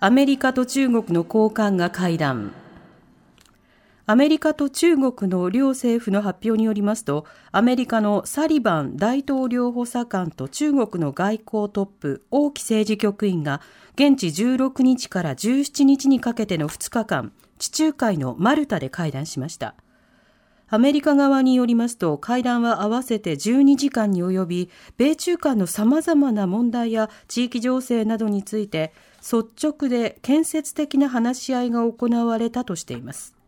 アメリカと中国の高官が会談。アメリカと中国の両政府の発表によりますと、アメリカのサリバン大統領補佐官と中国の外交トップ、王毅政治局員が、現地16日から17日にかけての2日間、地中海のマルタで会談しました。アメリカ側によりますと、会談は合わせて12時間に及び、米中間の様々な問題や地域情勢などについて、率直で建設的な話し合いが行われたとしています。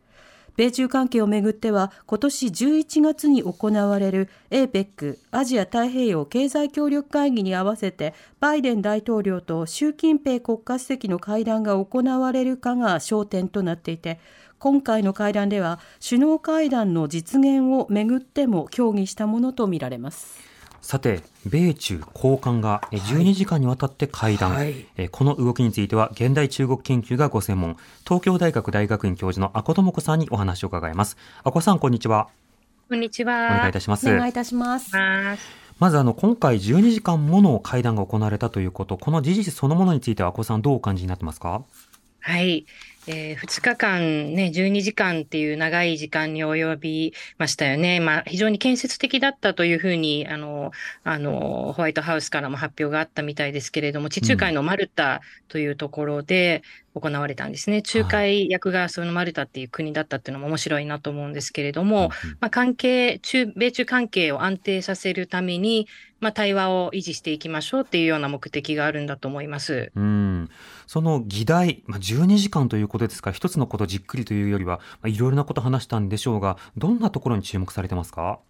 米中関係をめぐっては今年11月に行われる APEC アジア太平洋経済協力会議に合わせてバイデン大統領と習近平国家主席の会談が行われるかが焦点となっていて今回の会談では首脳会談の実現をめぐっても協議したものとみられます。さて、米中高官が12時間にわたって会談、はい、この動きについては現代中国研究がご専門、東京大学大学院教授の阿古智子さんにお話を伺います。阿古さん、こんにちは。こんにちは。お願いいたします。お願いいたします。まずあの今回12時間もの会談が行われたということ、この事実そのものについては阿古さんどうお感じになってますか？はい。えー、2日間ね、12時間っていう長い時間に及びましたよね。まあ、非常に建設的だったというふうに、あの、あの、ホワイトハウスからも発表があったみたいですけれども、地中海のマルタというところで行われたんですね。仲介役がそのマルタっていう国だったっていうのも面白いなと思うんですけれども、まあ、関係、中、米中関係を安定させるために、まあ、対話を維持していきましょうっていうような目的があるんだと思います。うん。その議題、まあ、12時間ということですか？ら、一つのことじっくりというよりは、まあ、いろいろなこと話したんでしょうが、どんなところに注目されてますか？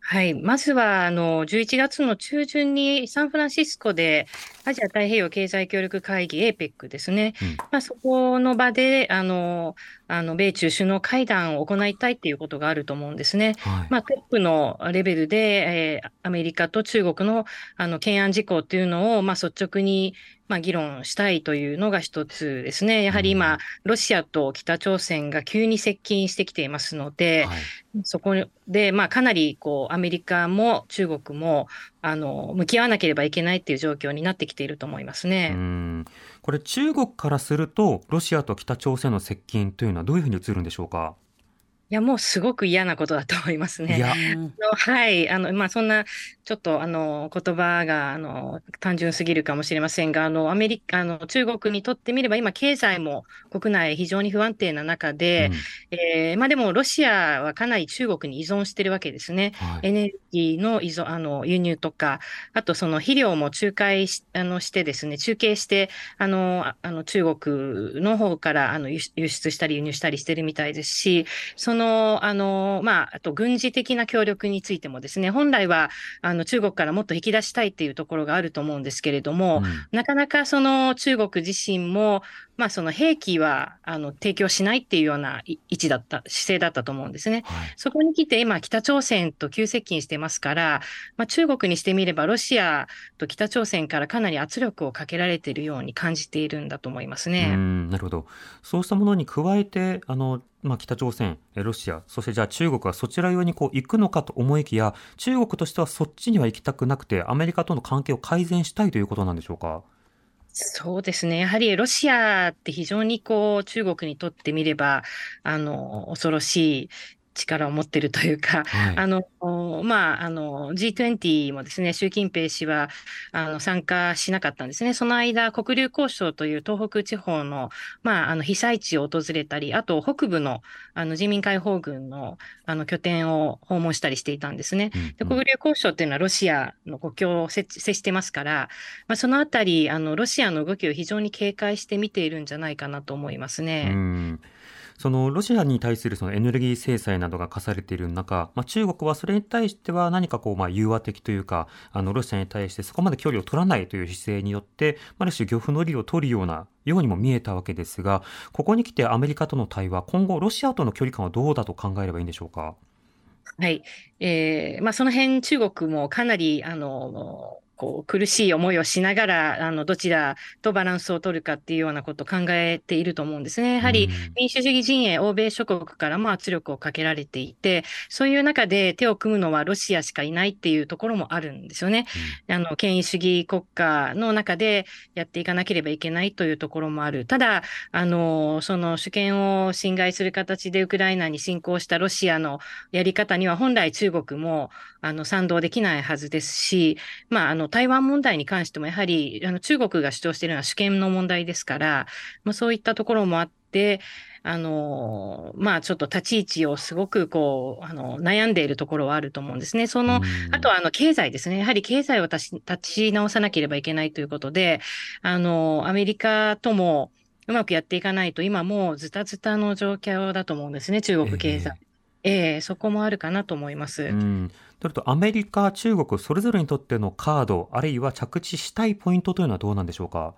はい。まずは、あの、11月の中旬にサンフランシスコで、アジア太平洋経済協力会議 APEC ですね。うん、まあ、そこの場で、あの、あの、米中首脳会談を行いたいっていうことがあると思うんですね。はい、まあ、トップのレベルで、えー、アメリカと中国の、あの、懸案事項っていうのを、まあ、率直に、まあ、議論したいというのが一つですね。やはり今、ロシアと北朝鮮が急に接近してきていますので、はい、そこで、まあ、かなりこうアメリカも中国もあの向き合わなければいけないっていう状況になってきていると思いますね。これ、中国からすると、ロシアと北朝鮮の接近というのは、どういうふうに映るんでしょうか？いや、もうすごく嫌なことだと思いますね。はい。あの、まあ、そんな、ちょっと、あの、言葉が、あの、単純すぎるかもしれませんが、あの、アメリカ、あの、中国にとってみれば、今、経済も国内非常に不安定な中で、うん、えー、まあ、でも、ロシアはかなり中国に依存してるわけですね。はい、エネルギーの依存、あの、輸入とか、あと、その肥料も仲介し、あの、してですね、中継して、あの、あの、中国の方から、あの、輸出したり輸入したりしてるみたいですし、そのの、あの、まあ、あと軍事的な協力についてもですね、本来は、あの、中国からもっと引き出したいっていうところがあると思うんですけれども、うん、なかなかその中国自身も、まあ、その兵器は、あの、提供しないっていうような位置だった、姿勢だったと思うんですね。はい、そこに来て、今、北朝鮮と急接近してますから、まあ、中国にしてみれば、ロシアと北朝鮮からかなり圧力をかけられているように感じているんだと思いますね。なるほど。そうしたものに加えて、あの、まあ、北朝鮮、ロシア、そしてじゃあ中国はそちら側にこう行くのかと思いきや、中国としてはそっちには行きたくなくて、アメリカとの関係を改善したいということなんでしょうか？そうですね。やはりロシアって非常にこう中国にとってみれば、あの、恐ろしい力を持っているというか、はい、あの、まあ、あの、G20 もですね、習近平氏は、あの、参加しなかったんですね。その間、黒竜交渉という東北地方の、まあ、あの、被災地を訪れたり、あと、北部の、あの、人民解放軍の、あの、拠点を訪問したりしていたんですね。で黒竜交渉っていうのはロシアの国境を接してますから、まあ、そのあたり、あの、ロシアの動きを非常に警戒して見ているんじゃないかなと思いますね。そのロシアに対するそのエネルギー制裁などが課されている中、まあ、中国はそれに対しては何かこうまあ融和的というか、あのロシアに対してそこまで距離を取らないという姿勢によって、ある種漁夫の利を取るようなようにも見えたわけですが、ここに来てアメリカとの対話、今後ロシアとの距離感はどうだと考えればいいんでしょうか？はい。えー、まあその辺中国もかなり、あの、こう苦しい思いをしながら、あの、どちらとバランスを取るかっていうようなことを考えていると思うんですね。やはり民主主義陣営、欧米諸国からも圧力をかけられていて、そういう中で手を組むのはロシアしかいないっていうところもあるんですよね。うん、あの、権威主義国家の中でやっていかなければいけないというところもある。ただ、あの、その主権を侵害する形でウクライナに侵攻したロシアのやり方には本来中国もあの賛同できないはずですし、まあ、あの台湾問題に関してもやはりあの中国が主張しているのは主権の問題ですから、まあ、そういったところもあって、あの、まあちょっと立ち位置をすごくこう、あの、悩んでいるところはあると思うんですね。その、あとはあの、経済ですね。やはり経済を立ち直さなければいけないということで、あの、アメリカともうまくやっていかないと、今もうズタズタの状況だと思うんですね、中国経済。えー、えー、そこもあるかなと思います。うんとると、アメリカ、中国、それぞれにとってのカード、あるいは着地したいポイントというのはどうなんでしょうか？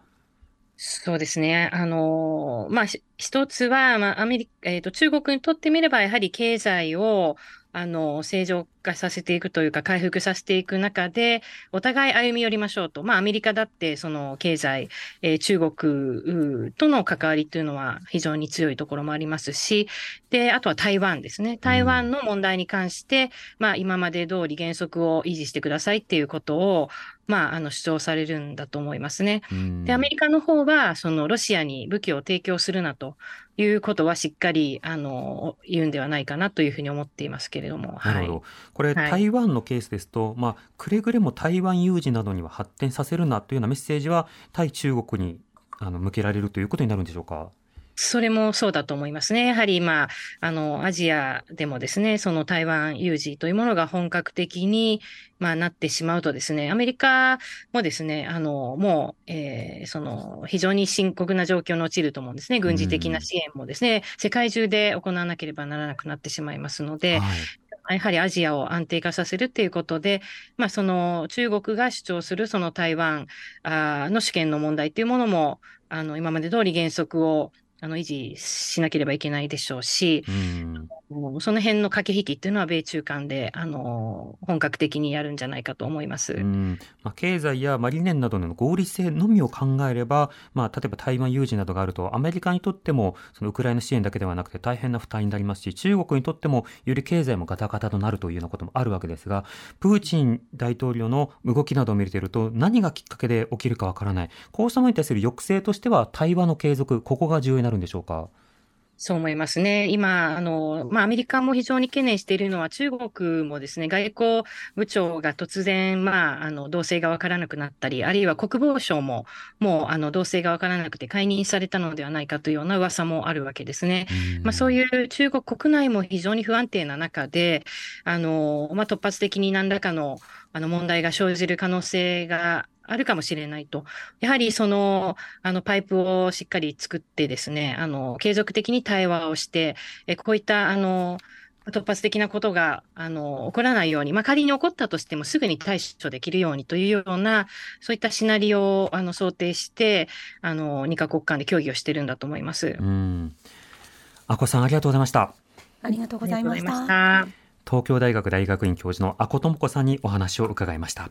そうですね。あの、まあ、一つは、まあ、アメリカ、えっ、ー、と、中国にとってみれば、やはり経済を、あの、正常化させていくというか、回復させていく中で、お互い歩み寄りましょうと。まあ、アメリカだって、その経済、えー、中国との関わりというのは非常に強いところもありますし、で、あとは台湾ですね。台湾の問題に関して、まあ、今まで通り原則を維持してくださいっていうことを、まあ、あの、主張されるんだと思いますね。で、アメリカの方は、その、ロシアに武器を提供するなということはしっかり、あの、言うんではないかなというふうに思っていますけれども。なるほど。これ、はい、台湾のケースですと、まあ、くれぐれも台湾有事などには発展させるなというようなメッセージは、対中国にあの向けられるということになるんでしょうか？それもそうだと思いますね。やはり今、あの、アジアでもですね、その台湾有事というものが本格的に、まあ、なってしまうとですね、アメリカもですね、あの、もう、えー、その、非常に深刻な状況に陥ると思うんですね。軍事的な支援もですね、世界中で行わなければならなくなってしまいますので、はいやはりアジアを安定化させるっていうことで、まあ、その中国が主張するその台湾の主権の問題っていうものも、あの、今まで通り原則をあの維持しなければいけないでしょうし、うん。その辺の駆け引きっていうのは米中間であの本格的にやるんじゃないかと思います、うん。まあ、経済や、まあ、理念などの合理性のみを考えれば、まあ、例えば台湾有事などがあるとアメリカにとってもそのウクライナ支援だけではなくて大変な負担になりますし中国にとってもより経済もガタガタとなるというようなこともあるわけですがプーチン大統領の動きなどを見ていると何がきっかけで起きるかわからない。こうしたものに対する抑制としては対話の継続ここが重要になるんでしょうか？そう思いますね。今、あの、まあ、アメリカも非常に懸念しているのは、中国もですね、外交部長が突然、まあ、あの、動静がわからなくなったり、あるいは国防省も、もう、あの、動静がわからなくて解任されたのではないかというような噂もあるわけですね。まあ、そういう中国国内も非常に不安定な中で、あの、まあ、突発的に何らかの、あの、問題が生じる可能性があるかもしれないと。やはりその、あの、パイプをしっかり作ってですね、あの、継続的に対話をして、えこういった、あの、突発的なことが、あの、起こらないように、まあ、仮に起こったとしてもすぐに対処できるようにというような、そういったシナリオを、あの、想定して、あの、二カ国間で協議をしてるんだと思います。うん。あこさん、ありがとうございました。ありがとうございました。東京大学大学院教授の阿古智子さんにお話を伺いました。